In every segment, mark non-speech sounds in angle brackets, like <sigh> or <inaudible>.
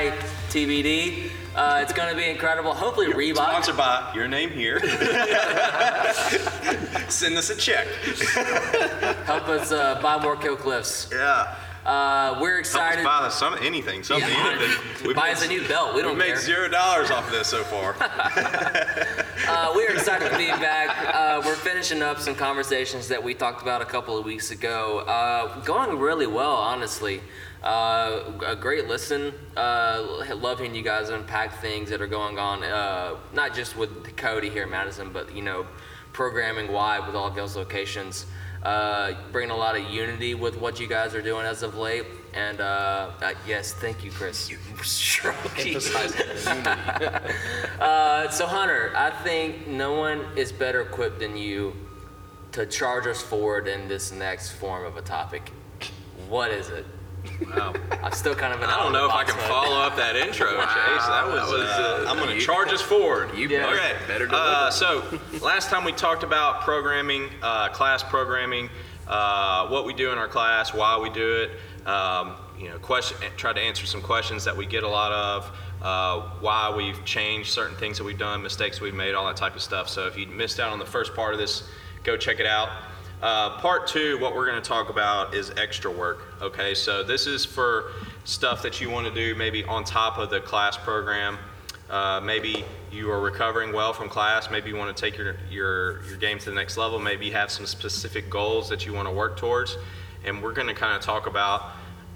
by TBD. Uh, it's gonna be incredible. Hopefully, Reebok. Sponsored by your name here. <laughs> Send us a check. Help us uh, buy more Kill Cliffs. Yeah. Uh, we're Help us excited. buy the some anything, something, Yeah. anything. We've <laughs> Buy made- us a new belt. We don't made care. zero dollars off of this so far. <laughs> Uh, we're excited to be back. Uh, we're finishing up some conversations that we talked about a couple of weeks ago. Uh, going really well, honestly. Uh, a great listen. Uh, love hearing you guys unpack things that are going on, uh, not just with Cody here in Madison, but you know, programming wide with all of y'all's locations. Uh, bringing a lot of unity with what you guys are doing as of late. And uh, yes, thank you, Chris. <laughs> <laughs> Uh, so Hunter, I think no one is better equipped than you to charge us forward in this next form of a topic. What is it? Wow. I'm still kind of in I don't know if I can out-of-the-box follow up that intro, Chase. That was. uh, I'm gonna charge us forward. You Yeah. okay? Better Uh, so last time we talked about programming, uh, class programming, uh, what we do in our class, why we do it. Um, you know, question. Try to answer some questions that we get a lot of. Uh, why we've changed certain things that we've done, mistakes we've made, all that type of stuff. So if you missed out on the first part of this, go check it out. Uh, part two, what we're going to talk about is extra work. Okay, so this is for stuff that you want to do maybe on top of the class program. Uh, maybe you are recovering well from class. Maybe you want to take your, your, your game to the next level. Maybe you have some specific goals that you want to work towards. And we're going to kind of talk about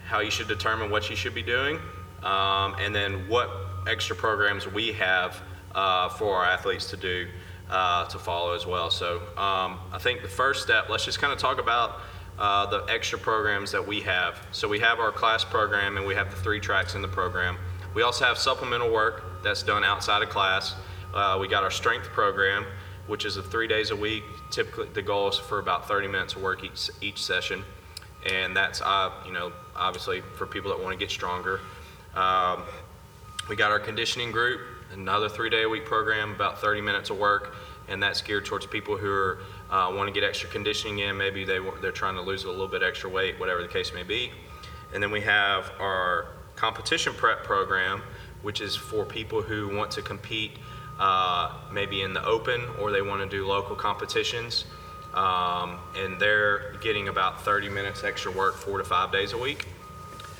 how you should determine what you should be doing um, and then what extra programs we have uh, for our athletes to do uh, to follow as well. So um, I think the first step, let's just kind of talk about uh, the extra programs that we have. So we have our class program and we have the three tracks in the program. We also have supplemental work that's done outside of class. Uh, we got our strength program, which is a three days a week. Typically, the goal is for about 30 minutes of work each, each session. And that's, uh, you know, obviously for people that want to get stronger. Um, we got our conditioning group, another three day a week program, about 30 minutes of work, and that's geared towards people who are, uh, want to get extra conditioning in. Maybe they, they're trying to lose a little bit extra weight, whatever the case may be. And then we have our competition prep program, which is for people who want to compete uh, maybe in the open or they want to do local competitions. Um, and they're getting about 30 minutes extra work four to five days a week.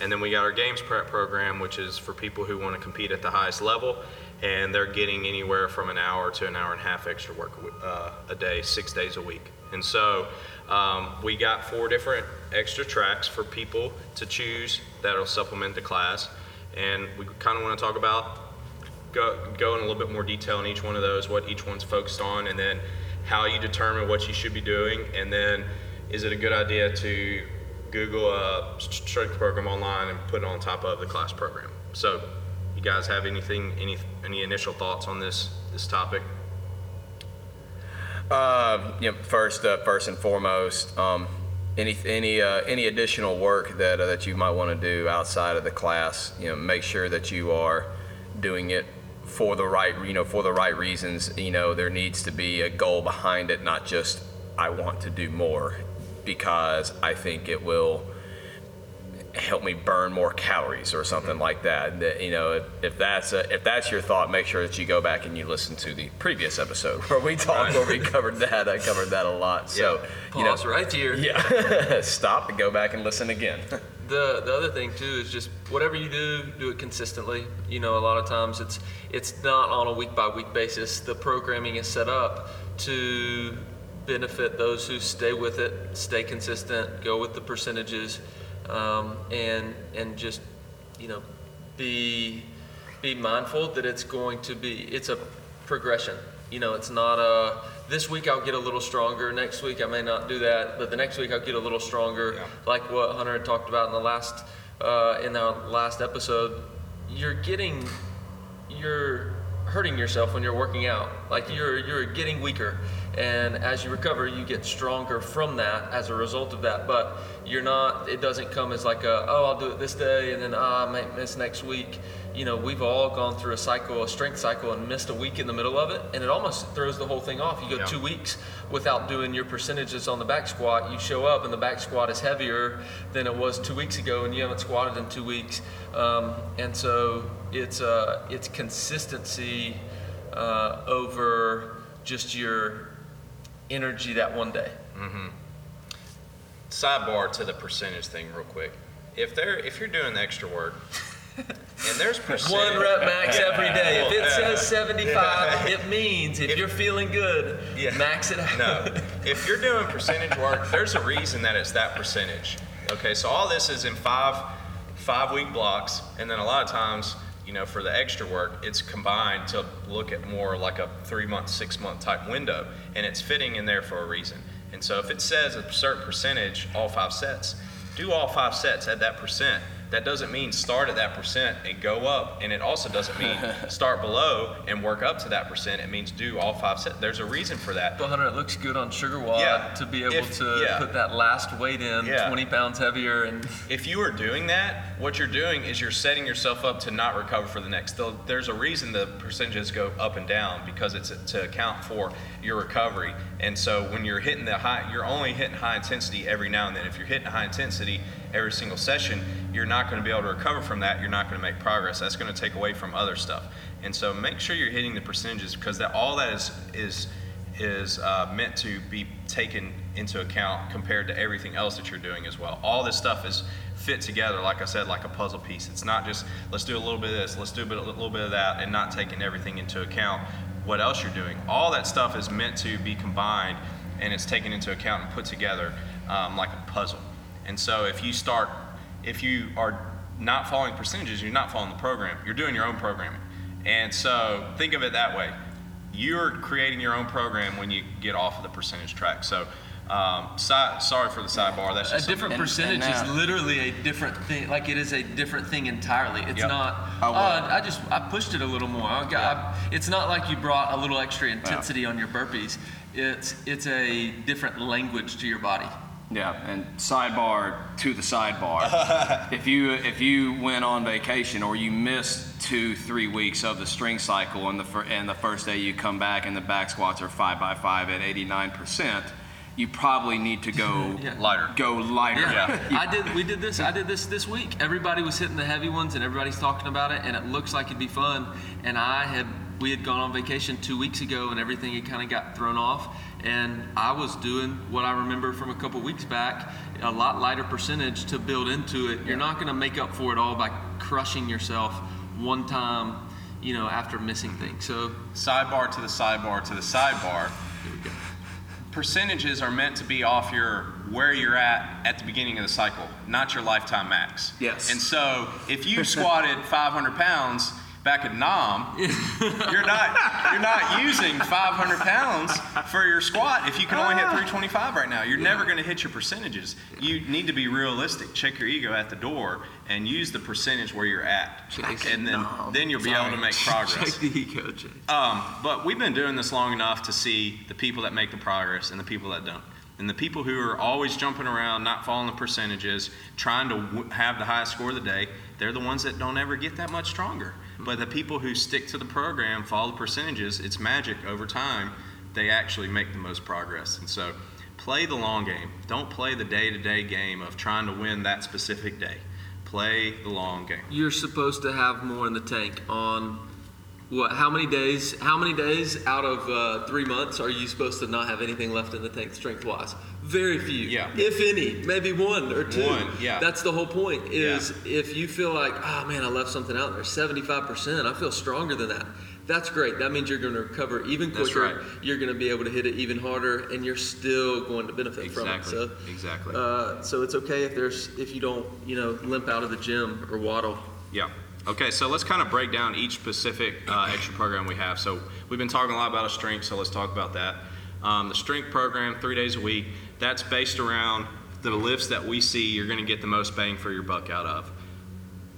And then we got our games prep program, which is for people who want to compete at the highest level, and they're getting anywhere from an hour to an hour and a half extra work uh, a day, six days a week. And so um, we got four different extra tracks for people to choose that'll supplement the class, and we kind of want to talk about go, go in a little bit more detail in each one of those, what each one's focused on, and then how you determine what you should be doing, and then is it a good idea to Google a strength program online and put it on top of the class program. So, guys have anything, any any initial thoughts on this this topic? Um, you know, first, uh, first and foremost, um, any any uh, any additional work that uh, that you might want to do outside of the class, you know, make sure that you are doing it for the right, you know, for the right reasons. You know, there needs to be a goal behind it, not just I want to do more, because I think it will help me burn more calories or something mm-hmm. like that. That you know, if, if that's a, if that's your thought, make sure that you go back and you listen to the previous episode <laughs> where we talked, where we covered that. I covered that a lot. So you know, Pause right here. yeah, <laughs> stop and go back and listen again. <laughs> The the other thing too is just whatever you do, do it consistently. You know, a lot of times it's it's not on a week by week basis. The programming is set up to benefit those who stay with it, stay consistent, go with the percentages, um, and and just you know be be mindful that it's going to be it's a progression. You know, it's not a this week I'll get a little stronger, next week I may not do that, but the next week I'll get a little stronger, like what Hunter had talked about in the last uh, in the last episode. You're getting you're hurting yourself when you're working out. Like you're you're getting weaker, and as you recover, you get stronger from that as a result of that. But you're not. It doesn't come as like a oh I'll do it this day and then ah I might miss next week. you know, we've all gone through a cycle, a strength cycle, and missed a week in the middle of it, and it almost throws the whole thing off. You go Yeah. two weeks without doing your percentages on the back squat. You show up, and the back squat is heavier than it was two weeks ago, and you haven't squatted in two weeks. Um, and so it's uh, it's consistency uh, over just your energy that one day. Mm-hmm. Sidebar to the percentage thing, real quick. If they're if you're doing the extra work, <laughs> and there's percentage, One rep max every day. If it says 75, it means if you're feeling good, Yeah. max it out. No, if you're doing percentage work, there's a reason that it's that percentage. Okay, so all this is in five five week blocks, and then a lot of times, you know, for the extra work, it's combined to look at more like a three month, six month type window, and it's fitting in there for a reason. And so if it says a certain percentage, all five sets, do all five sets at that percent. That doesn't mean start at that percent and go up, and it also doesn't mean <laughs> start below and work up to that percent. It means do all five sets. There's a reason for that. But Hunter, it looks good on SugarWOD Yeah. to be able If- to yeah. put that last weight in, Yeah. 20 pounds heavier, and If you are doing that, what you're doing is you're setting yourself up to not recover for the next. There's a reason the percentages go up and down because it's to account for your recovery. And so when you're hitting the high, you're only hitting high intensity every now and then. If you're hitting high intensity every single session, you're not going to be able to recover from that. You're not going to make progress. That's going to take away from other stuff. And so make sure you're hitting the percentages because that all that is is is uh, meant to be taken into account compared to everything else that you're doing as well. All this stuff is fit together, like I said, like a puzzle piece. It's not just let's do a little bit of this, let's do a, bit, a little bit of that, and not taking everything into account what else you're doing. All that stuff is meant to be combined and it's taken into account and put together um, like a puzzle. And so if you start, if you are not following percentages, you're not following the program. You're doing your own programming. And so think of it that way you're creating your own program when you get off of the percentage track. So, um, si- sorry for the sidebar. That's just a different and- percentage and is literally a different thing. Like it is a different thing entirely. It's Yep. not. I Oh, will- I just I pushed it a little more. I got, I- it's not like you brought a little extra intensity on your burpees. It's it's a different language to your body. Yeah, and sidebar to the sidebar. <laughs> if you if you went on vacation or you missed two three weeks of the string cycle and the fir- and the first day you come back and the back squats are five by five at 89 percent, you probably need to go <laughs> Yeah. lighter. go lighter. Yeah, I did. We did this. I did this this week. Everybody was hitting the heavy ones, and everybody's talking about it, and it looks like it'd be fun. And I had we had gone on vacation two weeks ago, and everything had kind of got thrown off. And I was doing what I remember from a couple weeks back, a lot lighter percentage to build into it. You're not going to make up for it all by crushing yourself one time, you know, after missing things. So sidebar to the sidebar to the sidebar. Here we go. Percentages are meant to be off your where you're at at the beginning of the cycle, not your lifetime max. Yes. And so if you squatted 500 pounds back at Nam, you're not you're not <laughs> using 500 pounds for your squat if you can only hit 325 right now. You're never going to hit your percentages. You need to be realistic. Check your ego at the door and use the percentage where you're at, and then then you'll be able to make <laughs> progress. the ego. Um, but we've been doing this long enough to see the people that make the progress and the people that don't. And the people who are always jumping around, not following the percentages, trying to w- have the highest score of the day, they're the ones that don't ever get that much stronger. But the people who stick to the program, follow the percentages, it's magic over time, they actually make the most progress. And so play the long game. Don't play the day to day game of trying to win that specific day. Play the long game. You're supposed to have more in the tank on what? How many days? How many days out of uh, three months are you supposed to not have anything left in the tank strength wise? Very few. Yeah. If any, maybe one or two. One, yeah. That's the whole point. Is if you feel like, oh man, I left something out there, 75%. I feel stronger than that. That's great. That means you're going to recover even quicker. right. You're going to be able to hit it even harder, and you're still going to benefit from it. So, Exactly. uh, so it's okay if there's if you don't, you know, limp out of the gym or waddle. Yeah. Okay, so let's kind of break down each specific uh, extra program we have. So we've been talking a lot about a strength, so let's talk about that. Um, the strength program, three days a week, that's based around the lifts that we see you're going to get the most bang for your buck out of.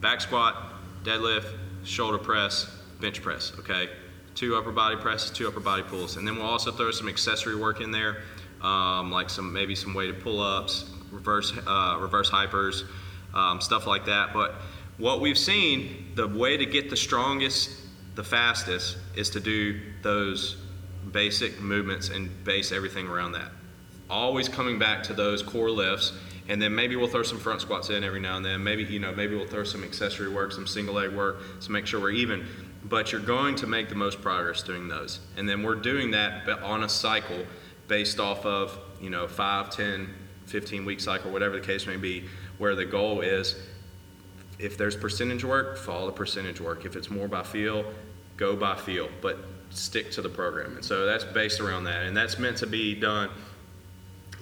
Back squat, deadlift, shoulder press, bench press. Okay, two upper body presses, two upper body pulls, and then we'll also throw some accessory work in there, um, like some maybe some weighted pull-ups, reverse uh, reverse hypers, um, stuff like that. But what we've seen, the way to get the strongest, the fastest, is to do those basic movements and base everything around that. Always coming back to those core lifts, and then maybe we'll throw some front squats in every now and then. Maybe you know, maybe we'll throw some accessory work, some single leg work, to make sure we're even. But you're going to make the most progress doing those, and then we're doing that on a cycle based off of you know 5, 10, 15 week cycle, whatever the case may be, where the goal is if there's percentage work, follow the percentage work. If it's more by feel, go by feel, but stick to the program. And so that's based around that. And that's meant to be done,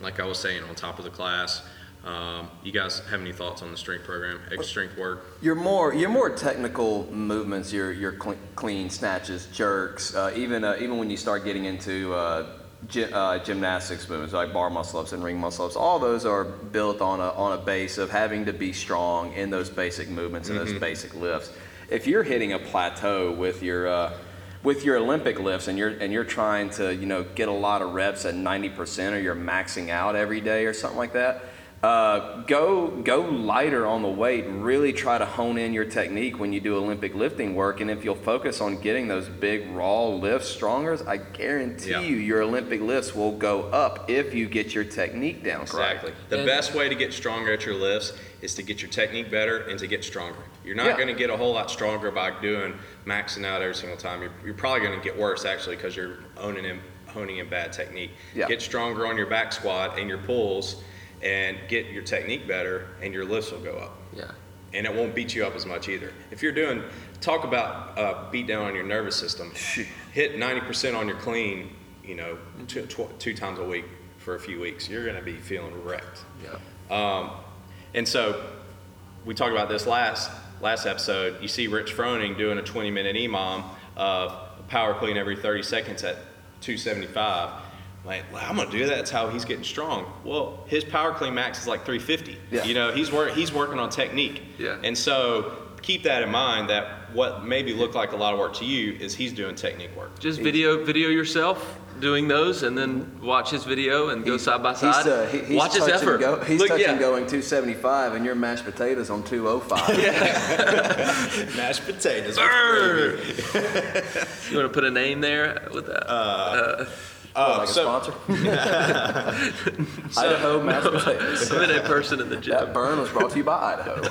like I was saying, on top of the class. Um, you guys have any thoughts on the strength program, extra strength work? Your more your more technical movements, your your clean, clean snatches, jerks, uh, even uh, even when you start getting into uh, gy- uh, gymnastics movements like bar muscle ups and ring muscle ups, all those are built on a on a base of having to be strong in those basic movements and those basic lifts. If you're hitting a plateau with your uh, with your Olympic lifts and you're and you're trying to you know get a lot of reps at 90% or you're maxing out every day or something like that, uh, go go lighter on the weight. Really try to hone in your technique when you do Olympic lifting work. And if you'll focus on getting those big raw lifts stronger, I guarantee Yeah. you your Olympic lifts will go up if you get your technique down Exactly. correctly. The best way to get stronger at your lifts is to get your technique better and to get stronger. You're not Yeah. going to get a whole lot stronger by doing maxing out every single time. You're, you're probably going to get worse actually because you're owning in, honing in bad technique. Yeah. Get stronger on your back squat and your pulls and get your technique better and your lifts will go up. Yeah. And it won't beat you up as much either. If you're doing, talk about uh, beat down on your nervous system. Hit 90% on your clean, you know, two, tw- two times a week for a few weeks. You're going to be feeling wrecked. Yeah. Um, and so we talked about this last last episode. You see Rich Froning doing a 20 minute EMOM of power clean every 30 seconds at 275. Like, well, I'm gonna do that. That's how he's getting strong. Well, his power clean max is like 350. Yeah. You know, he's work he's working on technique. Yeah. And so keep that in mind. That what maybe looked like a lot of work to you is he's doing technique work. Just video video yourself doing those, and then watch his video and go side by He's, side. uh, he- he's watch his effort. Go, he's Look, touching yeah. going 275 and your mashed potatoes on 205. <laughs> <laughs> Mashed potatoes. You want to put a name there with that? Uh, like a so- sponsor. <laughs> <laughs> Idaho mashed potatoes. I'm <laughs> in a person in the gym. That burn was brought to you by Idaho.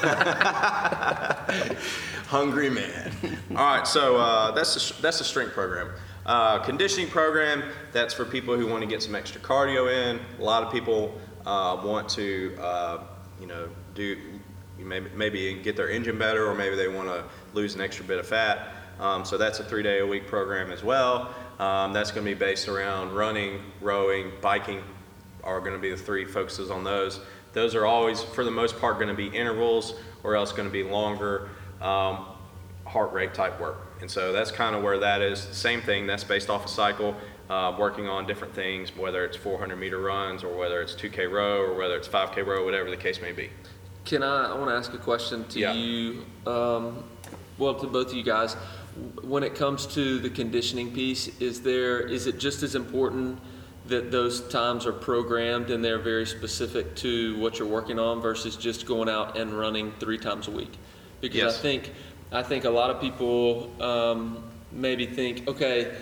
Hungry man. All right, so uh, that's the, that's the strength program. Uh, conditioning program, that's for people who want to get some extra cardio in. A lot of people uh, want to, uh, you know, do maybe, maybe get their engine better, or maybe they want to lose an extra bit of fat. Um, so that's a three day a week program as well. Um, that's going to be based around running, rowing, biking, are going to be the three focuses on those. Those are always, for the most part, going to be intervals or else going to be longer um, heart rate type work. And so that's kind of where that is. Same thing, that's based off a cycle, uh, working on different things, whether it's 400 meter runs or whether it's 2K row or whether it's 5K row, whatever the case may be. Can I? I want to ask a question to Yeah. you. Um, well, to both of you guys. When it comes to the conditioning piece, is there is it just as important that those times are programmed and they're very specific to what you're working on versus just going out and running three times a week? Because Yes. I think I think a lot of people um, maybe think, okay,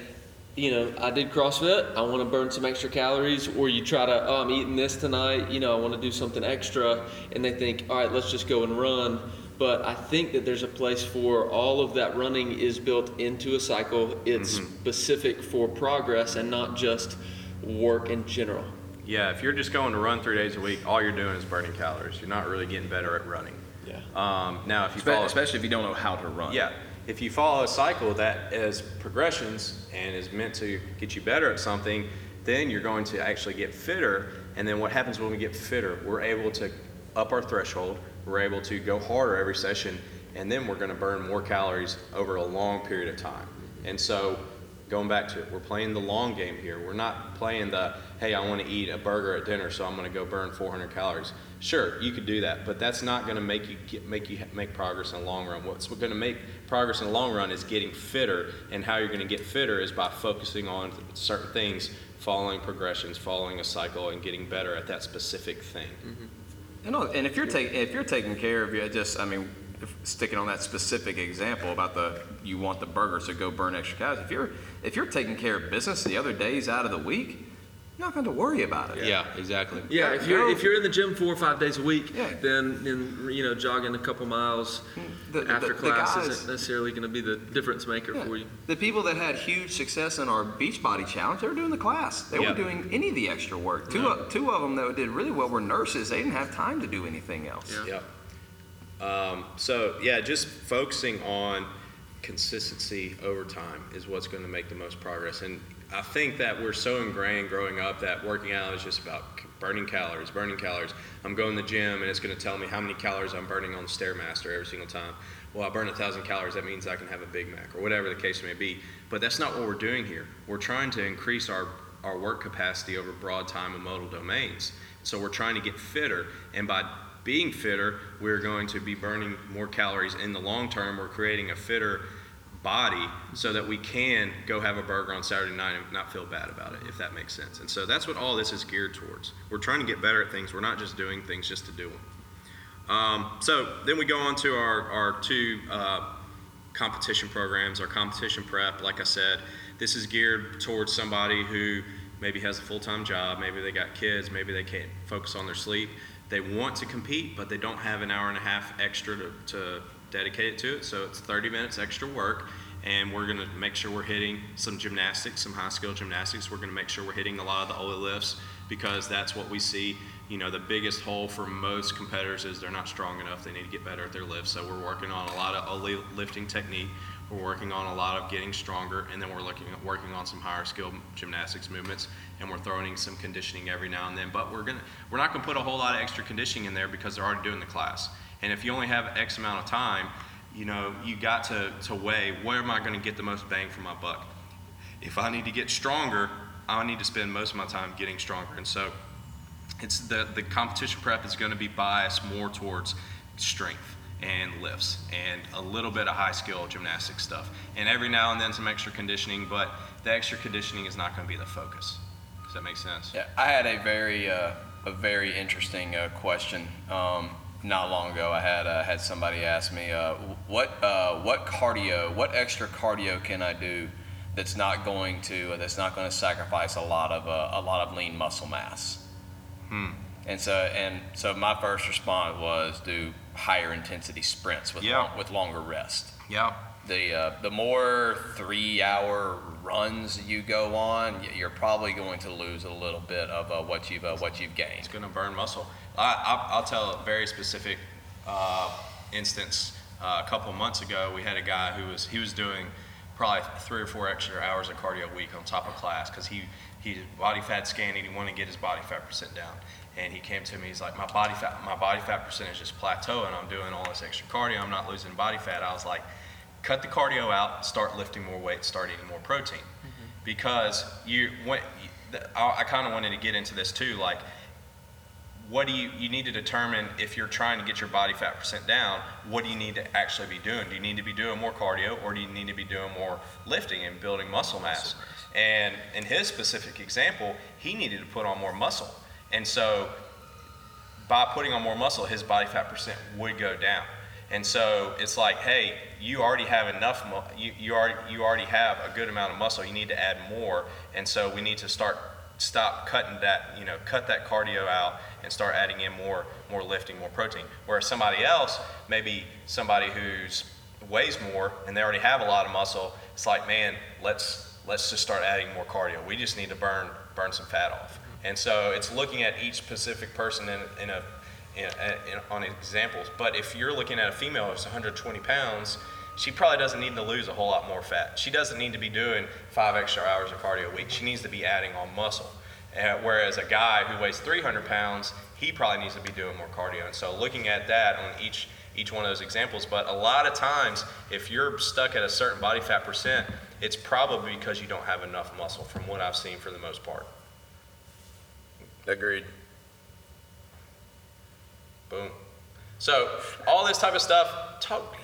you know, I did CrossFit, I want to burn some extra calories, or you try to, oh, I'm eating this tonight, you know, I want to do something extra, and they think, all right, let's just go and run. But I think that there's a place for all of that running is built into a cycle. It's specific for progress and not just work in general. Yeah, if you're just going to run three days a week, all you're doing is burning calories. You're not really getting better at running. Yeah. Um, now, if you follow, Especially if you don't know how to run. Yeah, if you follow a cycle that is progressions and is meant to get you better at something, then you're going to actually get fitter. And then what happens when we get fitter? We're able to up our threshold. We're able to go harder every session, and then we're going to burn more calories over a long period of time. And so, going back to it, we're playing the long game here. We're not playing the hey, I want to eat a burger at dinner, so I'm going to go burn 400 calories. Sure, you could do that, but that's not going to make you get, make you make progress in the long run. What's going to make progress in the long run is getting fitter, and how you're going to get fitter is by focusing on certain things, following progressions, following a cycle, and getting better at that specific thing. Mm-hmm. Know, and if you're taking if you're taking care of you, just I mean, if- sticking on that specific example about the you want the burgers to go burn extra calories. If you're if you're taking care of business the other days out of the week, you're not going to worry about it. Yeah, exactly. Yeah, if you're if you're in the gym four or five days a week, Yeah. then then you know jogging a couple miles The- the- after the class guys- isn't necessarily going to be the difference maker Yeah. for you. The people that had huge success in our Beachbody Challenge, they were doing the class. They Yeah. weren't doing any of the extra work. Two, of, two of them that did really well were nurses. They didn't have time to do anything else. Yeah. Yep. Um, so yeah, just focusing on consistency over time is what's going to make the most progress. And I think that we're so ingrained growing up that working out is just about burning calories, burning calories. I'm going to the gym and it's going to tell me how many calories I'm burning on the Stairmaster every single time. Well, I burn a thousand calories. That means I can have a Big Mac or whatever the case may be. But that's not what we're doing here. We're trying to increase our our work capacity over broad time and modal domains. So we're trying to get fitter, and by being fitter, we're going to be burning more calories in the long term. We're creating a fitter body so that we can go have a burger on Saturday night and not feel bad about it, if that makes sense. And so that's what all this is geared towards. We're trying to get better at things. We're not just doing things just to do them. Um, so then we go on to our, our two uh, competition programs, our competition prep. Like I said, this is geared towards somebody who maybe has a full time job, maybe they got kids, maybe they can't focus on their sleep. They want to compete, but they don't have an hour and a half extra to, to dedicate to it. So it's 30 minutes extra work. And we're going to make sure we're hitting some gymnastics, some high skill gymnastics. We're going to make sure we're hitting a lot of the Oly lifts because that's what we see. You know, the biggest hole for most competitors is they're not strong enough. They need to get better at their lifts. So we're working on a lot of Oly lifting technique. We're working on a lot of getting stronger, and then we're looking at working on some higher skill gymnastics movements, and we're throwing in some conditioning every now and then. But we're gonna we're not gonna put a whole lot of extra conditioning in there because they're already doing the class. And if you only have X amount of time, you know, you got to, to weigh where am I going to get the most bang for my buck. If I need to get stronger, I need to spend most of my time getting stronger. And so it's the, the competition prep is going to be biased more towards strength and lifts and a little bit of high skill gymnastic stuff. And every now and then some extra conditioning, but the extra conditioning is not going to be the focus. Does that make sense? Yeah, I had a very uh, a very interesting uh, question. Um, not long ago, I had uh, had somebody ask me, uh, "What uh, what cardio, what extra cardio can I do that's not going to that's not going to sacrifice a lot of uh, a lot of lean muscle mass?" And so and so, my first response was do higher intensity sprints with Yeah. long, with longer rest Yeah. The uh, the more three hour runs you go on, you're probably going to lose a little bit of uh, what you've uh, what you've gained. It's going to burn muscle. I, I, I'll tell a very specific uh, instance. Uh, a couple months ago, we had a guy who was he was doing probably three or four extra hours of cardio a week on top of class because he he body fat scanning. He wanted to get his body fat percent down, and he came to me. He's like, my body fat my body fat percentage is plateauing. I'm doing all this extra cardio. I'm not losing body fat. I was like, cut the cardio out. Start lifting more weight. Start eating more protein, mm-hmm. because you when I, I kind of wanted to get into this too, like what do you you need to determine if you're trying to get your body fat percent down what do you need to actually be doing? Do you need to be doing more cardio or do you need to be doing more lifting and building muscle mass. And in his specific example he needed to put on more muscle. And so by putting on more muscle his body fat percent would go down and so it's like hey you already have enough mu- you, you already you already have a good amount of muscle. You need to add more. And so we need to start stop cutting that you know cut that cardio out and start adding in more more lifting more protein. Whereas somebody else maybe somebody who's weighs more and they already have a lot of muscle it's like man let's let's just start adding more cardio. We just need to burn burn some fat off. And so it's looking at each specific person in, in a in, in, on examples but if you're looking at a female who's 120 pounds she probably doesn't need to lose a whole lot more fat. She doesn't need to be doing five extra hours of cardio a week. She needs to be adding on muscle. Uh, whereas a guy who weighs 300 pounds, he probably needs to be doing more cardio. And so looking at that on each each one of those examples. But a lot of times, if you're stuck at a certain body fat percent, it's probably because you don't have enough muscle, from what I've seen for the most part. Agreed. Boom. So all this type of stuff, talk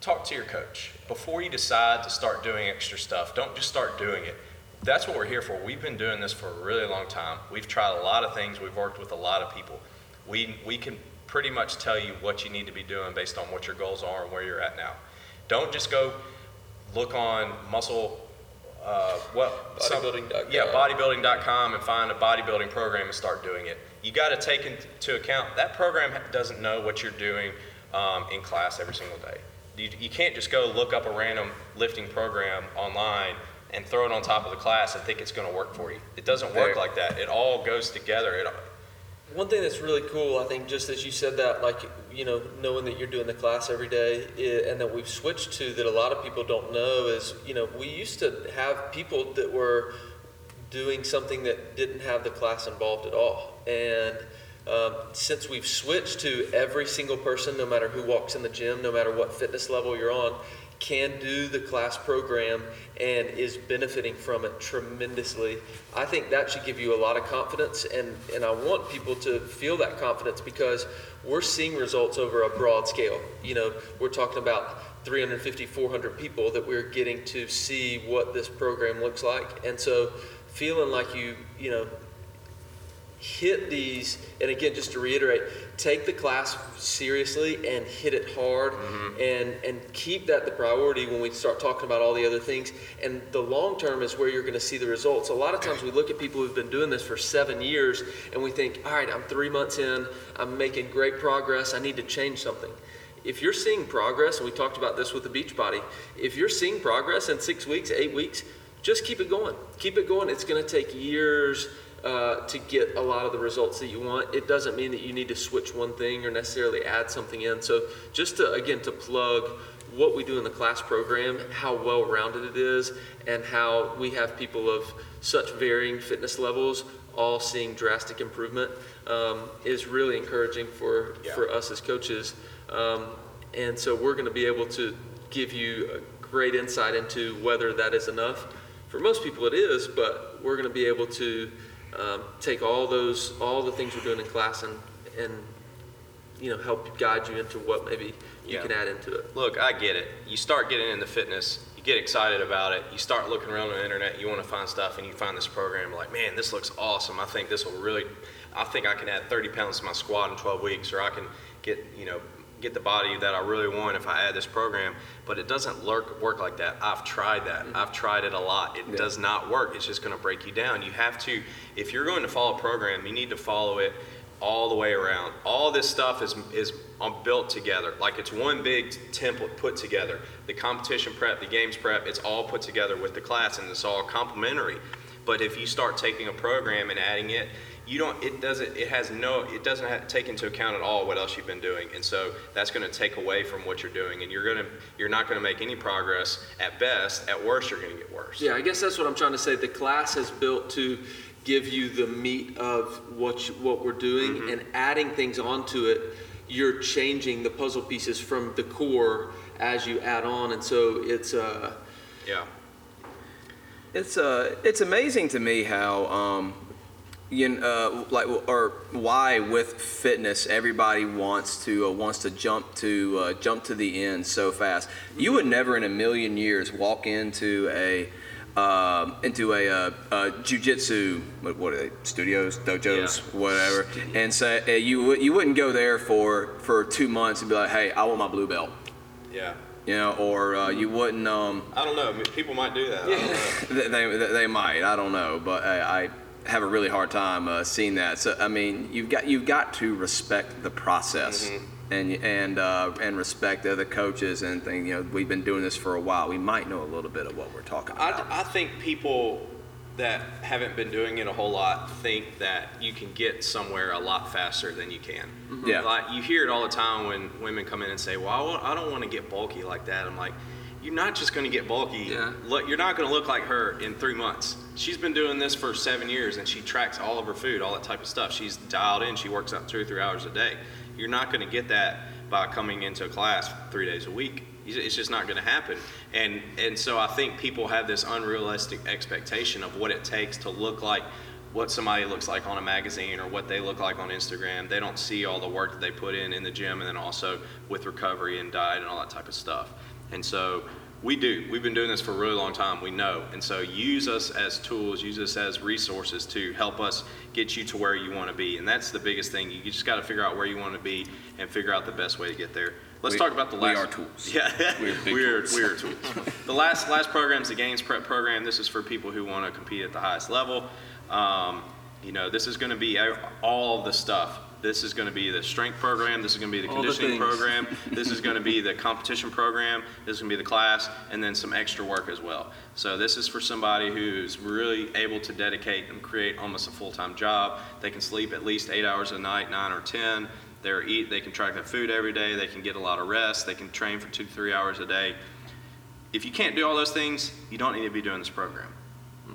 talk to your coach before you decide to start doing extra stuff. Don't just start doing it. That's what we're here for. We've been doing this for a really long time. We've tried a lot of things. We've worked with a lot of people. We we can pretty much tell you what you need to be doing based on what your goals are and where you're at now. Don't just go look on muscle, uh, what? some- Bodybuilding.com. Yeah, bodybuilding.com and find a bodybuilding program and start doing it. You got to take into account that program doesn't know what you're doing um, in class every single day. You, you can't just go look up a random lifting program online and throw it on top of the class and think it's going to work for you. It doesn't work like that. It all goes together. It, One thing that's really cool, I think, just as you said that, like, you know, knowing that you're doing the class every day and that we've switched to that a lot of people don't know is, you know, we used to have people that were doing something that didn't have the class involved at all. And um, since we've switched to every single person, no matter who walks in the gym, no matter what fitness level you're on, can do the class program and is benefiting from it tremendously. I think that should give you a lot of confidence, and, and I want people to feel that confidence because we're seeing results over a broad scale. You know, we're talking about 350, 400 people that we're getting to see what this program looks like, and so feeling like you, you know, hit these, and again, just to reiterate, take the class seriously and hit it hard mm-hmm. and, and keep that the priority when we start talking about all the other things. And the long term is where you're going to see the results. A lot of times we look at people who've been doing this for seven years and we think, all right, I'm three months in, I'm making great progress, I need to change something. If you're seeing progress, and we talked about this with the Beachbody, if you're seeing progress in six weeks, eight weeks, just keep it going. Keep it going. It's going to take years uh, to get a lot of the results that you want. It doesn't mean that you need to switch one thing or necessarily add something in. So just to again to plug what we do in the class program, how well rounded it is, and how we have people of such varying fitness levels all seeing drastic improvement um, is really encouraging for Yeah. for us as coaches. Um, and so we're going to be able to give you a great insight into whether that is enough. For most people, it is, but we're going to be able to um, take all those, all the things we're doing in class and, and, you know, help guide you into what maybe you Yeah. can add into it. Look, I get it. You start getting into fitness, you get excited about it, you start looking around on the internet, you want to find stuff, and you find this program, like, man, this looks awesome. I think this will really, I think I can add 30 pounds to my squat in 12 weeks, or I can get, you know, get the body that I really want if I add this program. But it doesn't lurk, work like that. I've tried that. I've tried it a lot. It does not work. It's just going to break you down. You have to, if you're going to follow a program, you need to follow it all the way around. All this stuff is is um, built together, like it's one big template put together. The competition prep, the games prep, it's all put together with the class, and it's all complementary. But if you start taking a program and adding it, you don't. It doesn't. It has no. It doesn't have, take into account at all what else you've been doing, and so that's going to take away from what you're doing, and you're going to. You're not going to make any progress at best. At worst, you're going to get worse. Yeah, I guess that's what I'm trying to say. The class is built to give you the meat of what you, what we're doing, and adding things onto it, you're changing the puzzle pieces from the core as you add on, and so it's uh, Yeah. It's uh, it's amazing to me how um, you kn- uh, like or why with fitness everybody wants to uh, wants to jump to uh, jump to the end so fast. You would never in a million years walk into a um, into a, uh, uh, jujitsu what, what are they studios dojos whatever and say uh, you you wouldn't go there for for two months and be like hey I want my blue belt Yeah. you know or uh, you wouldn't um, I don't know. People might do that. I <laughs> they, they, they might. I don't know, but I, I have a really hard time uh, seeing that. So I mean, you've got you've got to respect the process and and uh, and respect the other coaches and things. You know, we've been doing this for a while. We might know a little bit of what we're talking about. I, I think people that haven't been doing it a whole lot think that you can get somewhere a lot faster than you can. Yeah. Like you hear it all the time when women come in and say, "Well, I I don't want to get bulky like that." I'm like, "You're not just going to get bulky. Yeah. Look, you're not going to look like her in three months. She's been doing this for seven years, and she tracks all of her food, all that type of stuff. She's dialed in. She works out two or three hours a day. You're not going to get that by coming into a class three days a week. It's just not going to happen. And and so I think people have this unrealistic expectation of what it takes to look like what somebody looks like on a magazine or what they look like on Instagram. They don't see all the work that they put in in the gym and then also with recovery and diet and all that type of stuff. And so We do. We've been doing this for a really long time. We know. And so use us as tools, use us as resources to help us get you to where you want to be. And that's the biggest thing. You just got to figure out where you want to be and figure out the best way to get there. Let's We- talk about the last. <laughs> we are tools. Yeah, We're big we're, tools. we're tools. the last last program is the games prep program. This is for people who want to compete at the highest level. Um, you know, this is going to be all of the stuff. This is going to be the strength program. This is going to be the All the conditioning things. program. <laughs> this is going to be the competition program. This is going to be the class, and then some extra work as well. So this is for somebody who's really able to dedicate and create almost a full-time job. They can sleep at least eight hours a night, nine or ten. They're eat. They can track their food every day. They can get a lot of rest. They can train for two to three hours a day. If you can't do all those things, you don't need to be doing this program.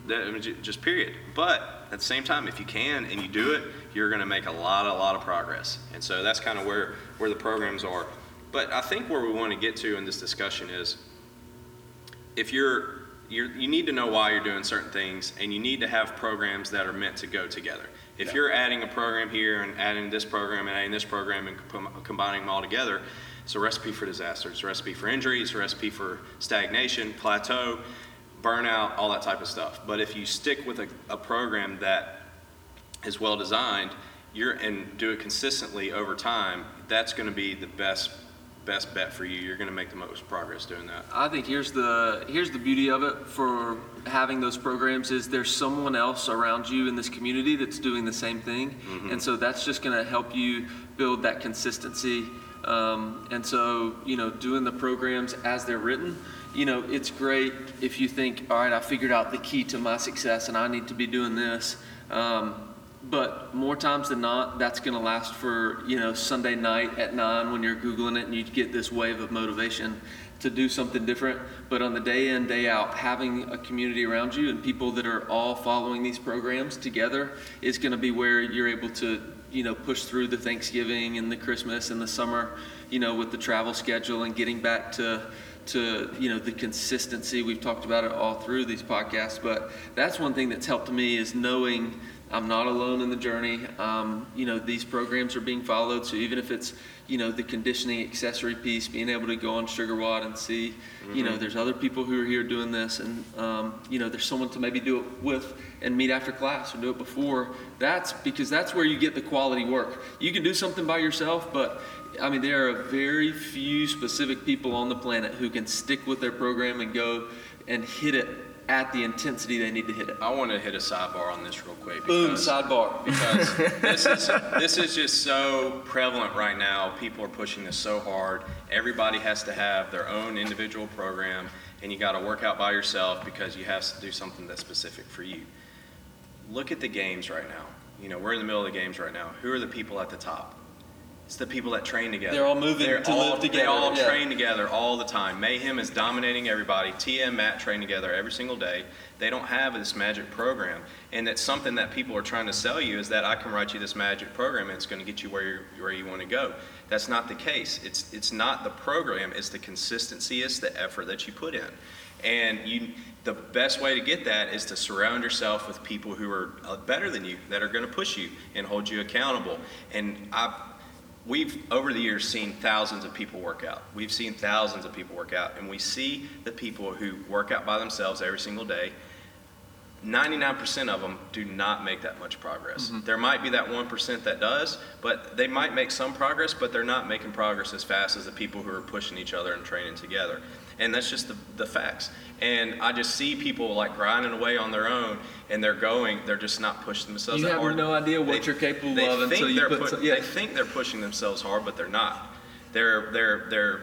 That, I mean, just period. But at the same time, if you can and you do it, you're going to make a lot, a lot of progress. And so that's kind of where where the programs are. But I think where we want to get to in this discussion is, if you're you're, you need to know why you're doing certain things, and you need to have programs that are meant to go together. If you're adding a program here and adding this program and adding this program and com- combining them all together, it's a recipe for disaster. It's a recipe for injury. It's a recipe for stagnation, plateau, burnout, all that type of stuff. But if you stick with a, a program that is well designed, you're and do it consistently over time, that's going to be the best best bet for you. You're going to make the most progress doing that. I think here's the here's the beauty of it for having those programs is there's someone else around you in this community that's doing the same thing, and so that's just going to help you build that consistency. Um, and so you know, doing the programs as they're written, you know, it's great if you think, all right, I figured out the key to my success, and I need to be doing this. Um, but more times than not, that's going to last for you know Sunday night at nine when you're googling it and you get this wave of motivation to do something different. But on the day in day out, having a community around you and people that are all following these programs together is going to be where you're able to you know push through the Thanksgiving and the Christmas and the summer, you know, with the travel schedule and getting back to to you know the consistency. We've talked about it all through these podcasts but that's one thing that's helped me is knowing i'm not alone in the journey. Um, you know these programs are being followed so even if it's you know the conditioning accessory piece being able to go on SugarWOD and see you know there's other people who are here doing this and um, you know there's someone to maybe do it with and meet after class or do it before that's because that's where you get the quality work. You can do something by yourself but I mean, there are very few specific people on the planet who can stick with their program and go and hit it at the intensity they need to hit it. I want to hit a sidebar on this real quick. Boom, sidebar. <laughs> because this is this is just so prevalent right now. People are pushing this so hard. Everybody has to have their own individual program, and you got to work out by yourself because you have to do something that's specific for you. Look at the games right now. You know, we're in the middle of the games right now. Who are the people at the top? It's the people that train together. They're all moving They're to all, live They together, all yeah. train together all the time. Mayhem is dominating everybody. Tia and Matt train together every single day. They don't have this magic program, and that's something that people are trying to sell you is that I can write you this magic program and it's going to get you where you where you want to go. That's not the case. It's it's not the program. It's the consistency. It's the effort that you put in, and you. The best way to get that is to surround yourself with people who are uh, better than you, that are going to push you and hold you accountable. And I We've, over the years, seen thousands of people work out. We've seen thousands of people work out, and we see the people who work out by themselves every single day. 99% of them do not make that much progress. Mm-hmm. There might be that 1% that does, but they might make some progress, but they're not making progress as fast as the people who are pushing each other and training together. And that's just the, the facts. And I just see people like grinding away on their own, and they're going, they're just not pushing themselves You that have hard. no idea what They- you're capable of think until you they're put put- some- yeah. They think they're pushing themselves hard, but they're not. They're they're they're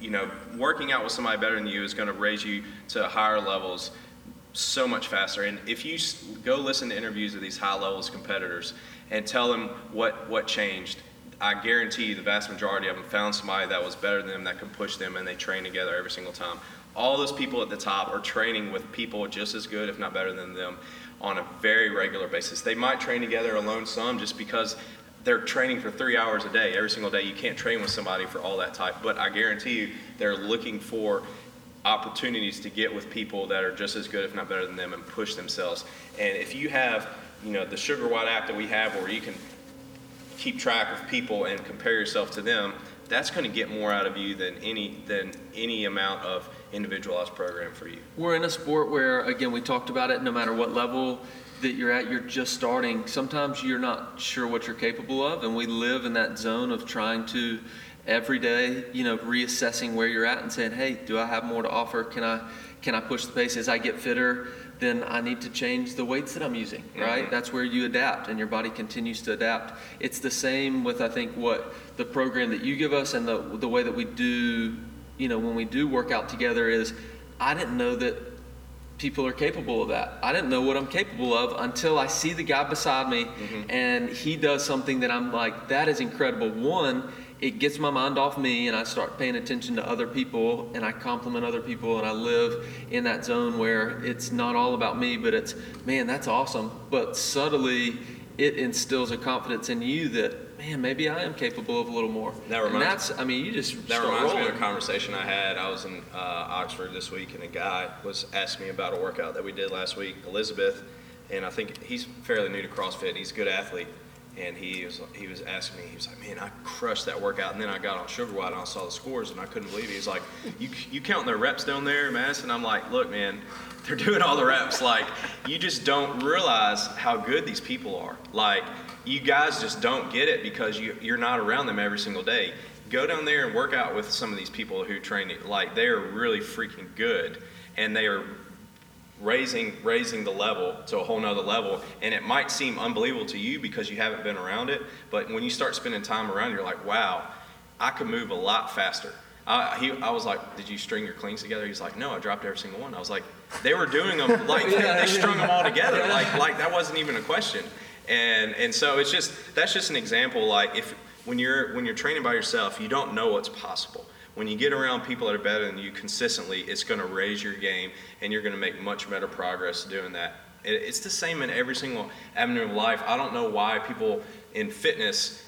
you know working out with somebody better than you is going to raise you to higher levels so much faster. And if you go listen to interviews of these high levels competitors and tell them what what changed, I guarantee you the vast majority of them found somebody that was better than them that could push them, and they train together every single time. All those people at the top are training with people just as good, if not better than them, on a very regular basis. They might train together alone some just because they're training for three hours a day every single day. You can't train with somebody for all that type, but I guarantee you they're looking for opportunities to get with people that are just as good, if not better than them, and push themselves. And if you have, you know, the SugarWOD app that we have, where you can keep track of people and compare yourself to them, that's going to get more out of you than any than any amount of individualized program for you. We're in a sport where, again, we talked about it, no matter what level that you're at, you're just starting. Sometimes you're not sure what you're capable of, and we live in that zone of trying to every day, you know, reassessing where you're at and saying, hey, do I have more to offer? Can I, can I push the pace as I get fitter? Then I need to change the weights that I'm using, mm-hmm. right? That's where you adapt and your body continues to adapt. It's the same with, I think, what the program that you give us and the, the way that we do, you know, when we do work out together is I didn't know that people are capable of that. I didn't know what I'm capable of until I see the guy beside me mm-hmm. and he does something that I'm like, that is incredible. One, it gets my mind off me and I start paying attention to other people and I compliment other people and I live in that zone where it's not all about me, but it's, man, that's awesome. But subtly, it instills a confidence in you that, man, maybe I am capable of a little more. That and reminds- that's, I mean, you just That reminds me of a conversation I had. I was in uh, Oxford this week, and a guy was asking me about a workout that we did last week, Elizabeth, and I think he's fairly new to CrossFit. He's a good athlete, and he was he was asking me. He was like, "Man, I crushed that workout," and then I got on SugarWOD and I saw the scores, and I couldn't believe it. He's like, "You you counting their reps down there, Madison?" I'm like, "Look, man." They're doing all the reps. Like, you just don't realize how good these people are. Like, you guys just don't get it because you, you're not around them every single day. Go down there and work out with some of these people who train. Like they are really freaking good, and they are raising raising the level to a whole nother level. And it might seem unbelievable to you because you haven't been around it, but when you start spending time around, you're like, wow, I could move a lot faster. I, he, I was like, did you string your cleans together? He's like, no, I dropped every single one. I was like, they were doing them <laughs> like they, they strung them all together. Like like that wasn't even a question. And and so it's just that's just an example. Like if when you're when you're training by yourself, you don't know what's possible. When you get around people that are better than you consistently, it's going to raise your game, and you're going to make much better progress doing that. It's the same in every single avenue of life. I don't know why people in fitness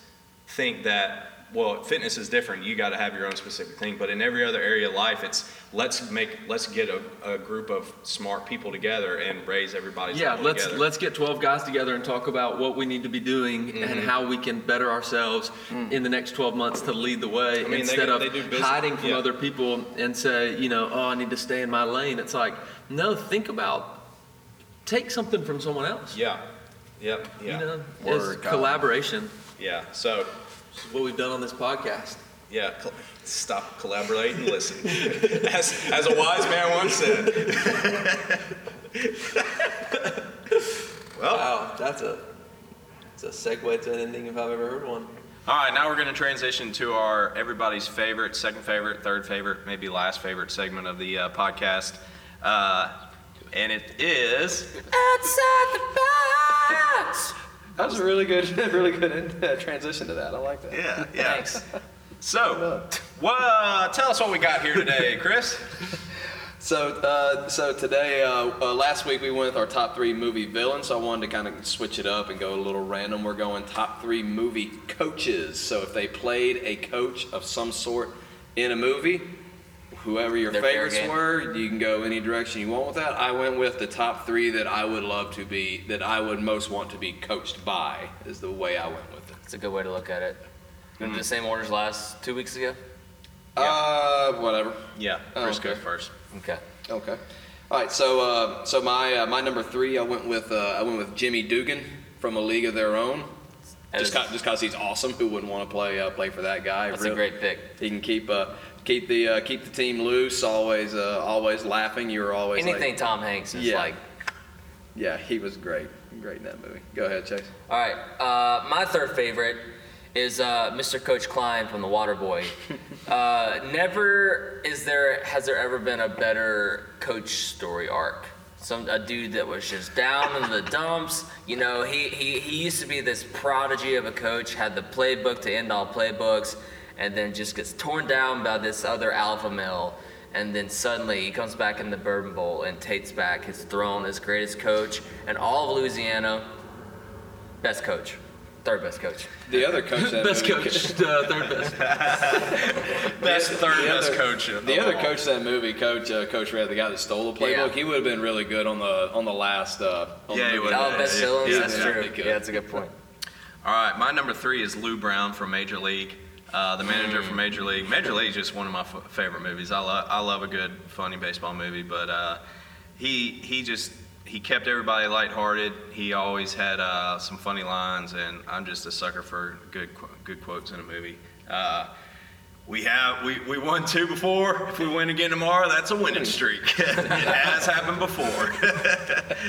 think that well fitness is different you got to have your own specific thing but in every other area of life it's let's make let's get a, a group of smart people together and raise everybody's Yeah, level let's together. let's get 12 guys together and talk about what we need to be doing Mm-hmm. and how we can better ourselves in the next 12 months to lead the way. I mean, instead go- of they hiding from yeah. other people and say, you know, oh, I need to stay in my lane. It's like, no, think about take something from someone else. yeah yep yeah You know, Word, it's Kyle. collaboration. yeah so This is what we've done on this podcast. Yeah col- stop collaborate and listen <laughs> as, as a wise man once said <laughs> well Wow, that's a that's a segue to an ending if I've ever heard one. All right, now we're going to transition to our everybody's favorite, second favorite, third favorite, maybe last favorite segment of the uh, podcast. Uh, and it is Outside the box. That was a really good, <laughs> really good uh, transition to that. I like that. yeah, yeah. So, what? Tell us what we got here today, Chris. <laughs> So, uh, so today, uh, uh, last week we went with our top three movie villains. So I wanted to kind of switch it up and go a little random. We're going top three movie coaches. So if they played a coach of some sort in a movie, whoever your Their favorites were, you can go any direction you want with that. I went with the top three that I would love to be, that I would most want to be coached by, is the way I went with it. It's a good way to look at it. Gonna the same orders last two weeks ago. Uh, whatever. Yeah, Oh, Chris okay. goes first. Okay. Okay. All right. So, uh, so my uh, my number three, I went with uh, I went with Jimmy Dugan from A League of Their Own. That Just is- cause, just cause he's awesome. Who wouldn't want to play uh, play for that guy? That's a Real- great pick. He can keep uh, keep the uh, keep the team loose. Always uh, always laughing. You were always like- Anything Tom Hanks is Yeah. like. yeah, he was great. Great in that movie. Go ahead, Chase. All right. Uh, my third favorite is uh, Mr. Coach Klein from The Waterboy. <laughs> uh, never is there has there ever been a better coach story arc. Some a dude that was just down in the dumps. You know, he, he he used to be this prodigy of a coach, had the playbook to end all playbooks, and then just gets torn down by this other alpha male. And then suddenly he comes back in the Bourbon Bowl and takes back his throne as greatest coach and all of Louisiana. Best coach. Third best coach. The other coach. that Best movie- coach, uh, <laughs> third best. Best <laughs> third the best other- coach. of The other all. coach that movie, Coach uh, Coach Red, the guy that stole the playbook, Yeah. he would have been really good on the on the last. Uh, on Yeah, the he movie. would've Yeah, best yeah, villains. yeah, that's yeah, true. that'd be good. Yeah, that's a good point. All right, my number three is Lou Brown from Major League. uh, the manager for Major League. Major League is just one of my f- favorite movies. I love I love a good funny baseball movie, but uh, he he just he kept everybody lighthearted. He always had uh, some funny lines, and I'm just a sucker for good good quotes in a movie. Uh, we have we, we won two before. If we win again tomorrow, that's a winning streak. <laughs> it has happened before.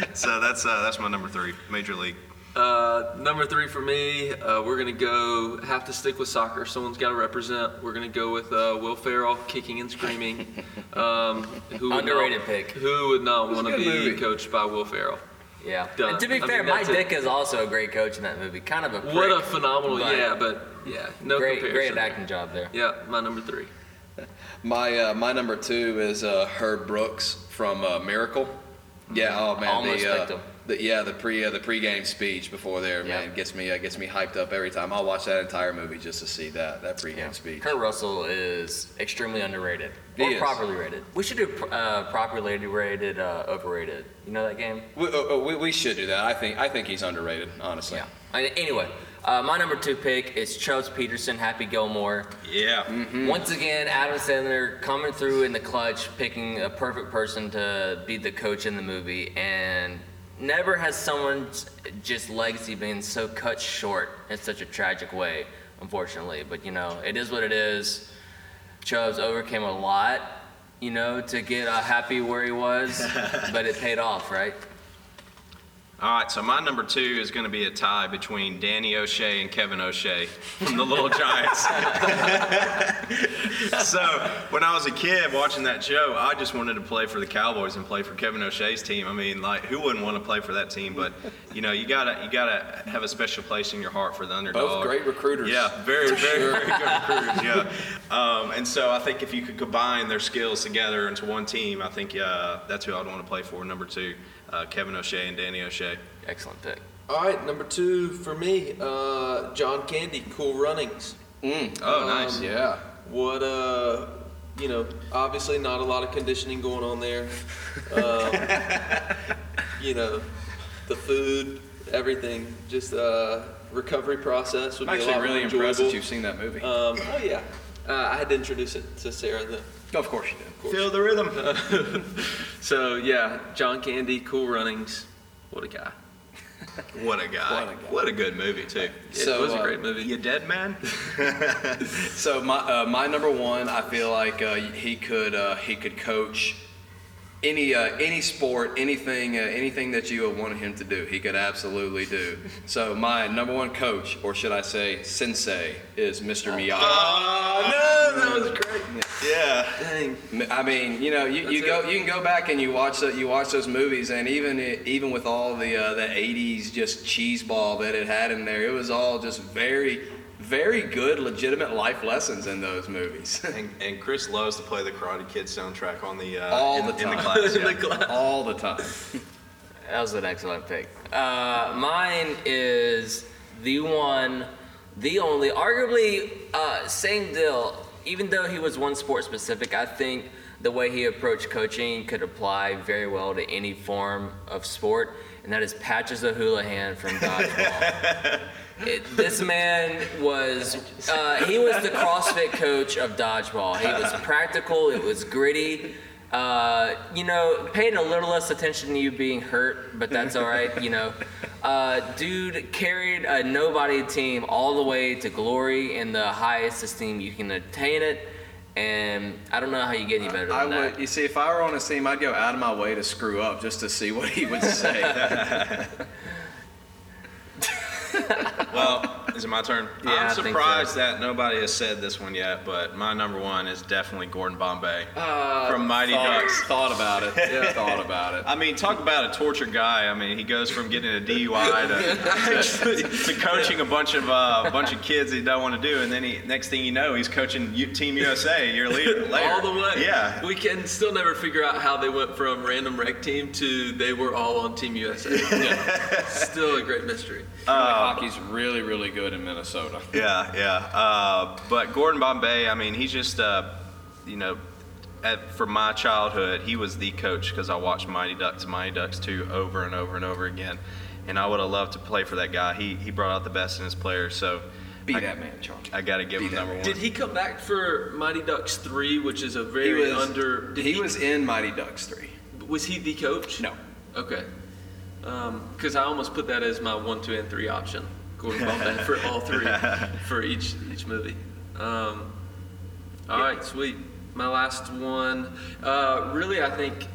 <laughs> so that's uh, that's my number three, Major League. Uh, number three for me, uh, we're gonna go. Have to stick with soccer. Someone's got to represent. We're gonna go with uh, Will Ferrell, kicking and screaming. <laughs> Um, who would Underrated not, pick. Who would not want to be movie. coached by Will Ferrell? Yeah. Done. And to be I mean, fair, Mike. Dick is also a great coach in that movie. Kind of a What a phenomenal, but yeah, but yeah, no great, comparison. great acting job there. Yeah, my number three. <laughs> My uh, my number two is uh, Herb Brooks from uh, Miracle. Yeah, oh man, Almost the, uh, picked him. The yeah the pre uh, the pregame speech before there, Yeah. man, gets me uh, gets me hyped up every time. I'll watch that entire movie just to see that that pregame Yeah. speech. Kurt Russell is extremely underrated He or is. properly rated. We should do uh, properly rated, uh, overrated. You know that game? We, uh, uh, we, we should do that. I think I think he's underrated, honestly. Yeah. I- Anyway, uh, my number two pick is Chubbs Peterson, Happy Gilmore. Yeah. Once again, Adam Sandler coming through in the clutch, picking a perfect person to be the coach in the movie, and never has someone's just legacy been so cut short in such a tragic way, unfortunately. But you know, it is what it is. Chubbs overcame a lot, you know, to get uh, happy where he was, <laughs> but it paid off, right? All right, so my number two is going to be a tie between Danny O'Shea and Kevin O'Shea from the Little Giants. <laughs> so when I was a kid watching that show, I just wanted to play for the Cowboys and play for Kevin O'Shea's team. I mean, like, who wouldn't want to play for that team? But you know, you gotta you gotta have a special place in your heart for the underdog. Both great recruiters. Yeah, very, very, very good recruiters. <laughs> Yeah, um, and so I think if you could combine their skills together into one team, I think uh, that's who I'd want to play for. Number two, uh, Kevin O'Shea and Danny O'Shea. Excellent pick. All right, number two for me, uh, John Candy, Cool Runnings. Oh, nice. Um, Yeah. What uh, you know, obviously not a lot of conditioning going on there. Um, <laughs> you know, the food, everything, just uh, recovery process would I'm be a actually lot really more impressed that you've seen that movie. Um, oh yeah, uh, I had to introduce it to Sarah then. Of course you did. Feel the rhythm. <laughs> So yeah, John Candy, Cool Runnings. What a guy. What a guy. What a guy. What a good movie too. So, it was a uh, great movie. You dead man? <laughs> So my uh, my number one, I feel like uh, he could uh, he could coach any uh, any sport, anything uh, anything that you have wanted him to do, he could absolutely do. So my number one coach, or should I say sensei, is Mr. Miyagi. Oh no, that was great. Yeah. Dang. I mean, you know, you, you That's go, you can go back and you watch the, you watch those movies, and even even with all the uh, the '80s just cheese ball that it had in there, it was all just very, very good, legitimate life lessons in those movies. <laughs> And, and Chris loves to play the Karate Kid soundtrack on the uh, All in, the in the time. class. <laughs> In the class. all the time. <laughs> That was an excellent pick. Uh, mine is the one, the only, arguably uh, same deal. Even though he was one sport specific, I think the way he approached coaching could apply very well to any form of sport, and that is Patches O'Houlihan from Dodgeball. It, this man was, uh, he was the CrossFit coach of Dodgeball. He was practical, it was gritty. Uh, you know, paying a little less attention to you being hurt, but that's all right. You know, uh, dude carried a nobody team all the way to glory in the highest esteem you can attain it, and I don't know how you get any better than I that. would. You see, if I were on his team, I'd go out of my way to screw up just to see what he would say. <laughs> <laughs> Well, is it my turn? Yeah, I I'm think surprised so. that nobody has said this one yet, but my number one is definitely Gordon Bombay Uh, from Mighty thought, Ducks. thought about it. Yeah, <laughs> thought about it. I mean, talk about a tortured guy. I mean, he goes from getting a DUI to, <laughs> to coaching a bunch of uh, a bunch of kids he don't want to do, and then he next thing you know, he's coaching U- Team USA a year later. all the way. Yeah. We can still never figure out how they went from random rec team to they were all on Team USA. Yeah. Still a great mystery. Hockey's really, really good in Minnesota. Yeah, yeah. Uh, but Gordon Bombay, I mean, he's just, uh, you know, at, for my childhood, he was the coach because I watched Mighty Ducks, Mighty Ducks 2 over and over and over again. And I would have loved to play for that guy. He, he brought out the best in his players. So Be that man, Charlie. I gotta give him number one. Did he come back for Mighty Ducks three, which is a He very was under? Did he, was in Mighty Ducks three. Was he the coach? No. Okay. Because I almost put that as my one, two, and three option. Gordon Bombay for <laughs> all three for each each movie. Um, all right, sweet. My last one. Uh, really, I think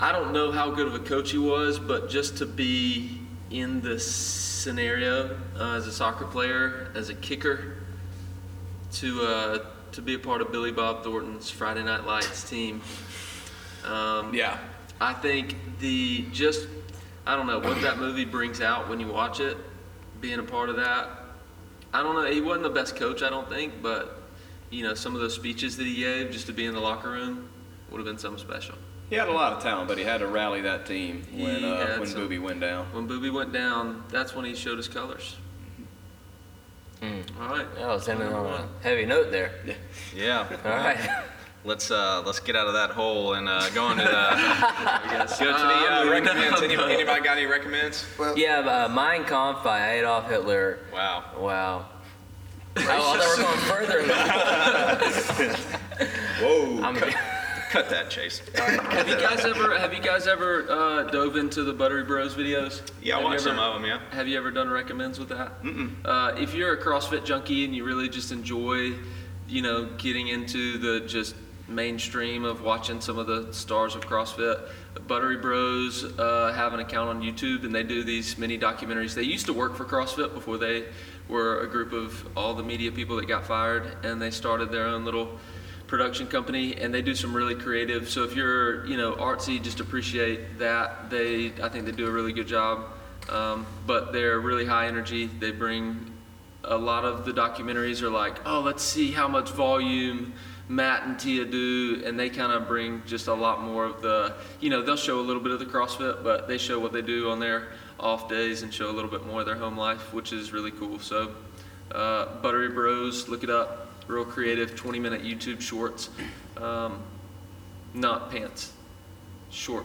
I don't know how good of a coach he was, but just to be in the scenario uh, as a soccer player, as a kicker, to uh, to be a part of Billy Bob Thornton's Friday Night Lights team. Um, Yeah. I think the just I don't know what that movie brings out when you watch it, being a part of that. I don't know. He wasn't the best coach, I don't think, but you know some of those speeches that he gave just to be in the locker room would have been something special. He had a lot of talent, but he had to rally that team when uh, when some- Boobie went down. When Boobie went down, that's when he showed his colors. All right. I was ending on a heavy note there. Yeah. Yeah. All right. <laughs> Let's uh, let's get out of that hole and uh, go into the <laughs> go to the Uh, uh, moving recommends. <laughs> on. Any, anybody got any recommends? yeah, uh, Mein Kampf by Adolf Hitler. Wow. Wow. Oh, I thought we were going further. <laughs> Whoa. I'm, Cut that, Chase. Have you guys ever have you guys ever uh, dove into the Buttery Bros videos? Yeah, I Have you watched ever- some of them. Yeah. Have you ever done recommends with that? Mm-mm. Uh, if you're a CrossFit junkie and you really just enjoy, you know, getting into the just mainstream of watching some of the stars of CrossFit, Buttery Bros uh, have an account on YouTube and they do these mini documentaries. They used to work for CrossFit before they were a group of all the media people that got fired, and they started their own little production company and they do some really creative. So if you're you know artsy just appreciate that. They i think they do a really good job um, but they're really high energy. They bring a lot of the documentaries are like oh let's see how much volume matt and tia do and they kind of bring just a lot more of the you know they'll show a little bit of the crossfit but they show what they do on their off days and show a little bit more of their home life which is really cool so uh, buttery bros look it up real creative 20 minute youtube shorts um, not pants short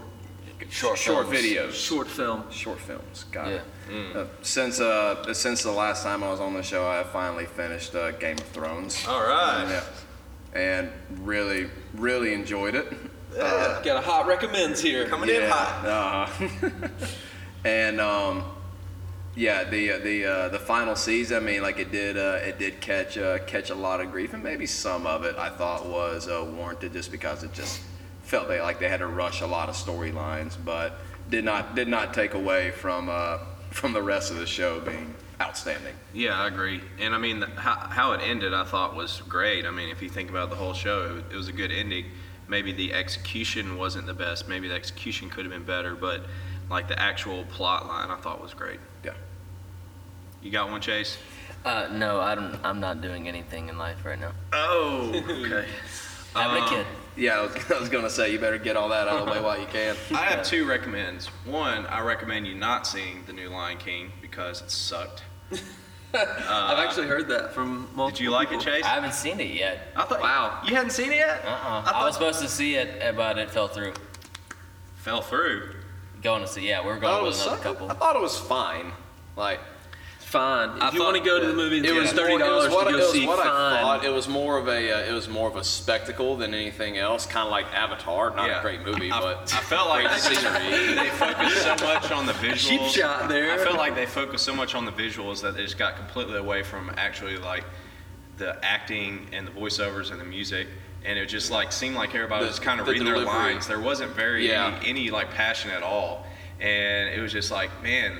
short, Short films. videos. short film Short films. Got Yeah. it. Uh, since uh, since the last time I was on the show, I have finally finished uh, Game of Thrones. All right. Yeah. And really, really enjoyed it. got a hot recommends here Coming in hot. Uh, <laughs> and um, yeah, the uh, the uh, the final season. I mean, like it did uh, it did catch uh, catch a lot of grief, and maybe some of it I thought was uh, warranted just because it just felt they, like they had to rush a lot of storylines, but did not did not take away from uh, from the rest of the show being outstanding. Yeah, I agree. And I mean, the, how, how it ended, I thought was great. I mean, if you think about the whole show, it, was- it was a good ending. Maybe the execution wasn't the best. Maybe the execution could have been better, but like the actual plot line, I thought was great. Yeah. You got one, Chase? Uh, no, I don't, I'm not doing anything in life right now. Oh, <laughs> okay. Having a kid. Yeah, I was, <laughs> I was gonna say you better get all that out of the way while you can. <laughs> I have two recommends. One, I recommend you not seeing the new Lion King because it sucked. <laughs> i've actually heard that from multiple Did you like it, people. Chase? I haven't seen it yet. I thought. Wow. You hadn't seen it yet? Uh-uh. I I, thought- was supposed to see it, uh, but it fell through. Fell through. Going to see, yeah, we're I thought going oh, it with was another suck- couple. I thought it was fine. Like fine if I you thot- want to go to the movie it was thirty more- it was dollars to what, go it was see what fine I thought. It was more of a uh, it was more of a spectacle than anything else. Kind of like Avatar, not Yeah. a great movie, I, but I felt like great they, scenery. <laughs> they focused so much on the <laughs> visuals. cheap shot there. I felt like they focused so much on the visuals that they just got completely away from actually like the acting and the voiceovers and the music. And it just like seemed like everybody The- was kind of the reading their delivery. lines. There wasn't very Yeah. any, any like passion at all. And it was just like, man,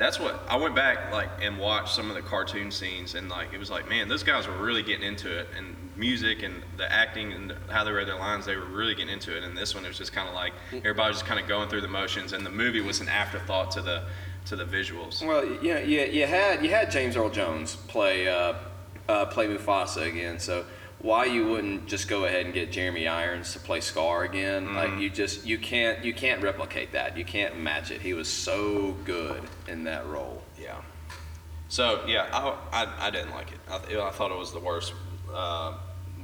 that's what I went back like and watched some of the cartoon scenes and like it was like, man, those guys were really getting into it and music and the acting and how they read their lines, they were really getting into it. And this one it was just kind of like everybody was just kind of going through the motions and the movie was an afterthought to the to the visuals. Well, yeah, you, you had you had James Earl Jones play uh, uh, play Mufasa again, so why you wouldn't just go ahead and get Jeremy Irons to play Scar again? Like you just you can't you can't replicate that. You can't match it. He was so good in that role. Yeah. So yeah, I, I, I didn't like it. I, I thought it was the worst uh,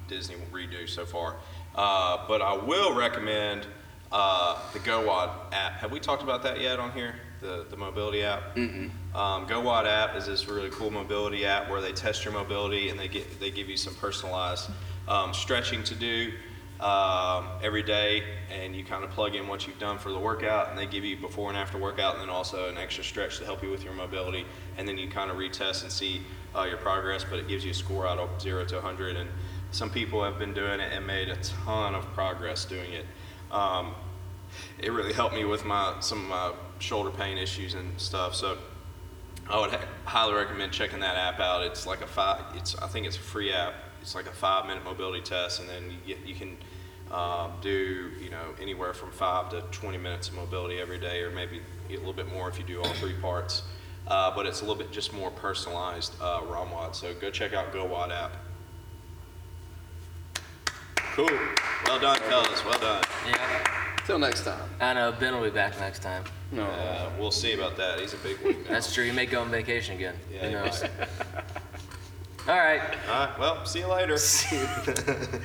Disney redo so far. Uh, but I will recommend uh, the GOWOD app. Have we talked about that yet on here? The the mobility app. Mm-mm. Um, app is this really cool mobility app where they test your mobility and they get they give you some personalized um, stretching to do um, every day, and you kind of plug in what you've done for the workout, and they give you before and after workout, and then also an extra stretch to help you with your mobility, and then you kind of retest and see uh, your progress. But it gives you a score out of zero to 100, and some people have been doing it and made a ton of progress doing it. Um, it really helped me with my some of my shoulder pain issues and stuff. So I would ha- highly recommend checking that app out. It's like a five. It's I think it's a free app. It's like a five minute mobility test, and then you get you can um, do you know anywhere from five to 20 minutes of mobility every day, or maybe a little bit more if you do all three parts. Uh, but it's a little bit just more personalized uh, ROMWOD. So go check out GOWOD app. Cool. Well done, fellas. Well done. Yeah. Till next time. I know Ben will be back next time. Uh, we'll see about that. He's a big wig now. That's true. You may go on vacation again. Yeah, Who you knows? All right. All right. Well, see you later. <laughs>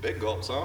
big gulps, huh?